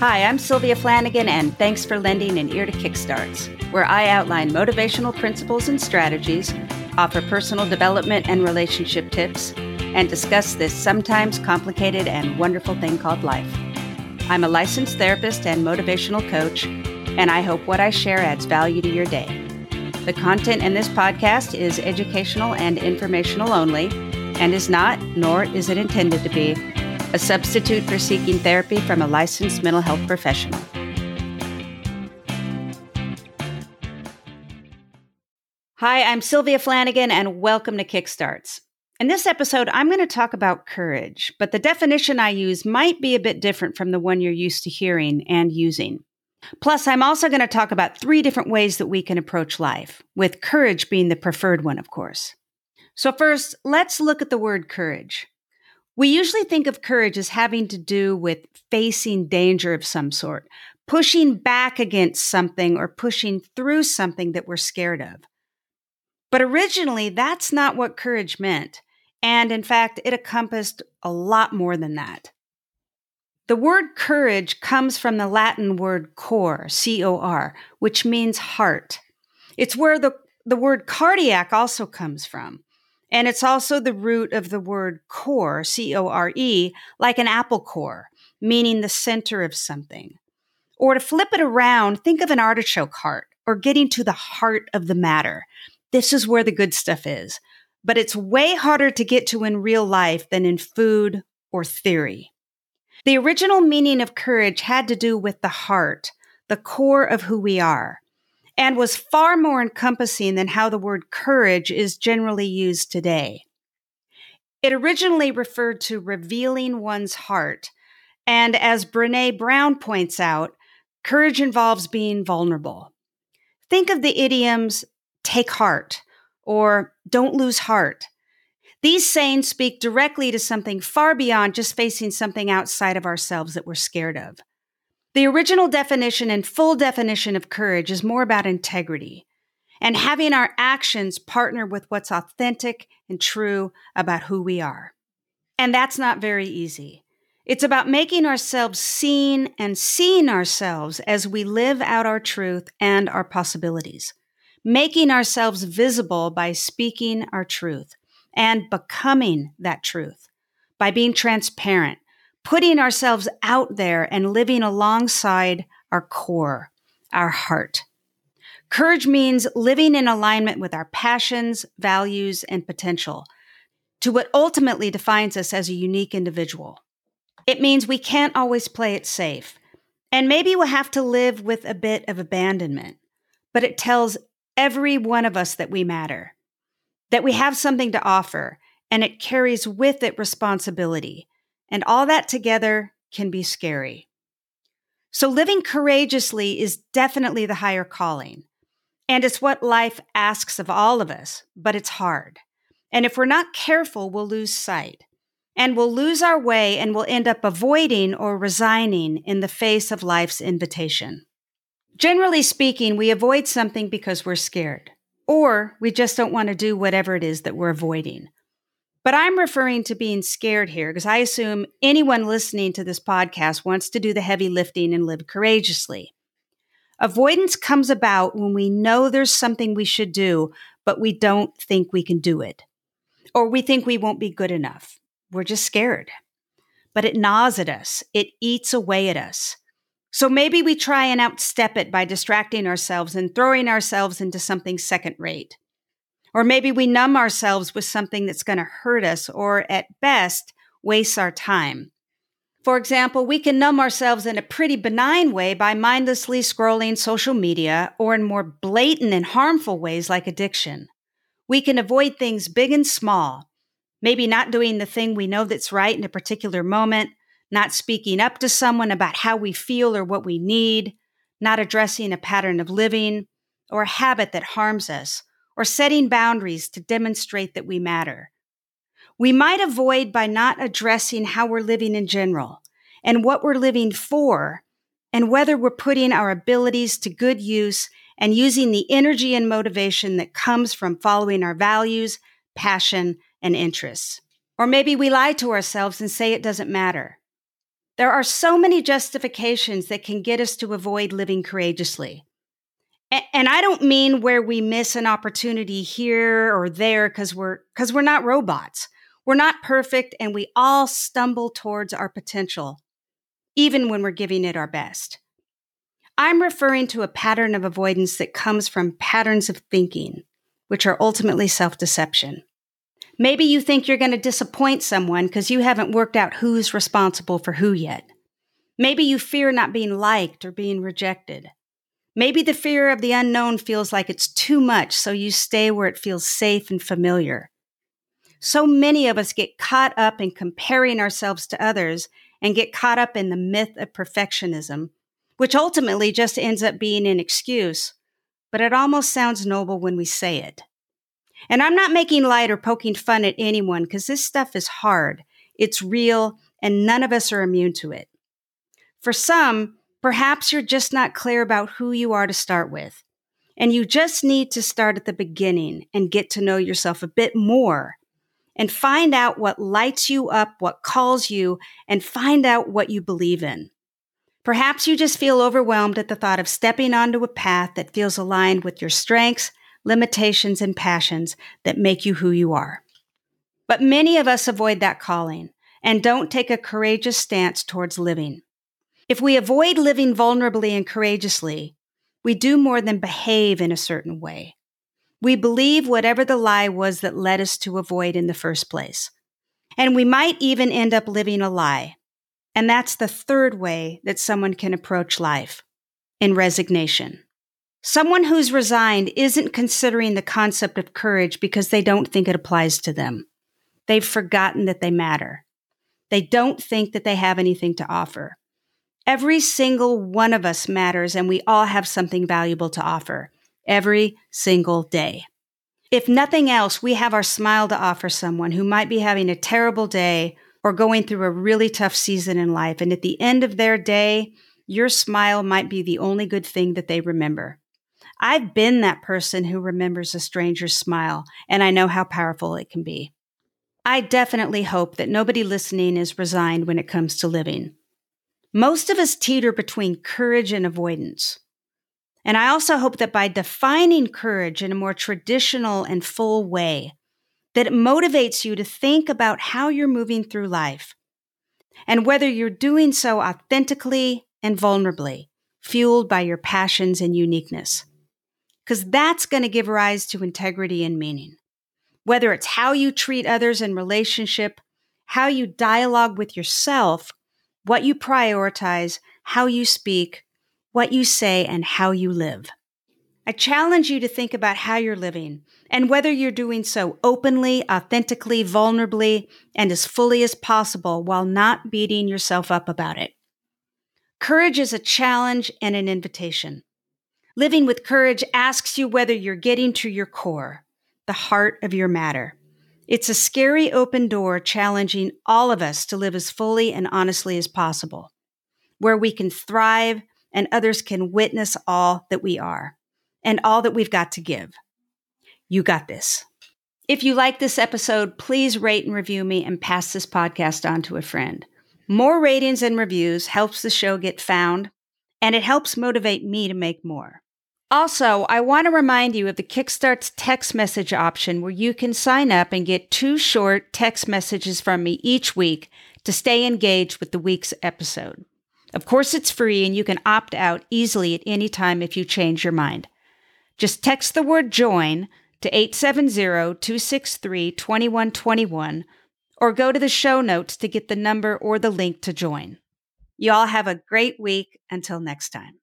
Hi, I'm Sylvia Flanagan, and thanks for lending an ear to Kickstarts, where I outline motivational principles and strategies, offer personal development and relationship tips, and discuss this sometimes complicated and wonderful thing called life. I'm a licensed therapist and motivational coach, and I hope what I share adds value to your day. The content in this podcast is educational and informational only, and is not, nor is it intended to be, a substitute for seeking therapy from a licensed mental health professional. Hi, I'm Sylvia Flanagan, and welcome to Kickstarts. In this episode, I'm going to talk about courage, but the definition I use might be a bit different from the one you're used to hearing and using. Plus, I'm also going to talk about three different ways that we can approach life, with courage being the preferred one, of course. So, first, let's look at the word courage. We usually think of courage as having to do with facing danger of some sort, pushing back against something or pushing through something that we're scared of. But originally, that's not what courage meant. And in fact, it encompassed a lot more than that. The word courage comes from the Latin word cor, C O R, which means heart. It's where the, the word cardiac also comes from. And it's also the root of the word core, C O R E, like an apple core, meaning the center of something. Or to flip it around, think of an artichoke heart or getting to the heart of the matter. This is where the good stuff is. But it's way harder to get to in real life than in food or theory. The original meaning of courage had to do with the heart, the core of who we are and was far more encompassing than how the word courage is generally used today. It originally referred to revealing one's heart, and as Brene Brown points out, courage involves being vulnerable. Think of the idioms take heart or don't lose heart. These sayings speak directly to something far beyond just facing something outside of ourselves that we're scared of. The original definition and full definition of courage is more about integrity and having our actions partner with what's authentic and true about who we are. And that's not very easy. It's about making ourselves seen and seeing ourselves as we live out our truth and our possibilities, making ourselves visible by speaking our truth and becoming that truth, by being transparent, putting ourselves out there and living alongside our core, our heart. Courage means living in alignment with our passions, values, and potential to what ultimately defines us as a unique individual. It means we can't always play it safe, and maybe we'll have to live with a bit of abandonment, but it tells every one of us that we matter, that we have something to offer, and it carries with it responsibility and all that together can be scary. So, living courageously is definitely the higher calling. And it's what life asks of all of us, but it's hard. And if we're not careful, we'll lose sight. And we'll lose our way and we'll end up avoiding or resigning in the face of life's invitation. Generally speaking, we avoid something because we're scared, or we just don't want to do whatever it is that we're avoiding. But I'm referring to being scared here because I assume anyone listening to this podcast wants to do the heavy lifting and live courageously. Avoidance comes about when we know there's something we should do, but we don't think we can do it. Or we think we won't be good enough. We're just scared. But it gnaws at us, it eats away at us. So maybe we try and outstep it by distracting ourselves and throwing ourselves into something second rate. Or maybe we numb ourselves with something that's going to hurt us or at best waste our time. For example, we can numb ourselves in a pretty benign way by mindlessly scrolling social media or in more blatant and harmful ways like addiction. We can avoid things big and small, maybe not doing the thing we know that's right in a particular moment, not speaking up to someone about how we feel or what we need, not addressing a pattern of living or a habit that harms us, or setting boundaries to demonstrate that we matter. We might avoid by not addressing how we're living in general and what we're living for, and whether we're putting our abilities to good use and using the energy and motivation that comes from following our values, passion, and interests. Or maybe we lie to ourselves and say it doesn't matter. There are so many justifications that can get us to avoid living courageously. And I don't mean where we miss an opportunity here or there because we're because we're not robots. We're not perfect and we all stumble towards our potential, even when we're giving it our best. I'm referring to a pattern of avoidance that comes from patterns of thinking, which are ultimately self deception. Maybe you think you're going to disappoint someone because you haven't worked out who's responsible for who yet. Maybe you fear not being liked or being rejected. Maybe the fear of the unknown feels like it's too much, so you stay where it feels safe and familiar. So many of us get caught up in comparing ourselves to others and get caught up in the myth of perfectionism, which ultimately just ends up being an excuse, but it almost sounds noble when we say it. And I'm not making light or poking fun at anyone because this stuff is hard, it's real, and none of us are immune to it. For some, perhaps you're just not clear about who you are to start with. And you just need to start at the beginning and get to know yourself a bit more and find out what lights you up, what calls you, and find out what you believe in. Perhaps you just feel overwhelmed at the thought of stepping onto a path that feels aligned with your strengths, limitations, and passions that make you who you are. But many of us avoid that calling and don't take a courageous stance towards living. If we avoid living vulnerably and courageously, we do more than behave in a certain way. We believe whatever the lie was that led us to avoid in the first place. And we might even end up living a lie. And that's the third way that someone can approach life in resignation. Someone who's resigned isn't considering the concept of courage because they don't think it applies to them. They've forgotten that they matter. They don't think that they have anything to offer. Every single one of us matters, and we all have something valuable to offer every single day. If nothing else, we have our smile to offer someone who might be having a terrible day or going through a really tough season in life. And at the end of their day, your smile might be the only good thing that they remember. I've been that person who remembers a stranger's smile, and I know how powerful it can be. I definitely hope that nobody listening is resigned when it comes to living. Most of us teeter between courage and avoidance. And I also hope that by defining courage in a more traditional and full way, that it motivates you to think about how you're moving through life and whether you're doing so authentically and vulnerably, fueled by your passions and uniqueness. Because that's going to give rise to integrity and meaning. Whether it's how you treat others in relationship, how you dialogue with yourself, what you prioritize, how you speak, what you say, and how you live. I challenge you to think about how you're living and whether you're doing so openly, authentically, vulnerably, and as fully as possible while not beating yourself up about it. Courage is a challenge and an invitation. Living with courage asks you whether you're getting to your core, the heart of your matter. It's a scary open door challenging all of us to live as fully and honestly as possible, where we can thrive and others can witness all that we are and all that we've got to give. You got this. If you like this episode, please rate and review me and pass this podcast on to a friend. More ratings and reviews helps the show get found, and it helps motivate me to make more. Also, I want to remind you of the Kickstart's text message option where you can sign up and get two short text messages from me each week to stay engaged with the week's episode. Of course, it's free and you can opt out easily at any time if you change your mind. Just text the word join to 870-263-2121 or go to the show notes to get the number or the link to join. You all have a great week. Until next time.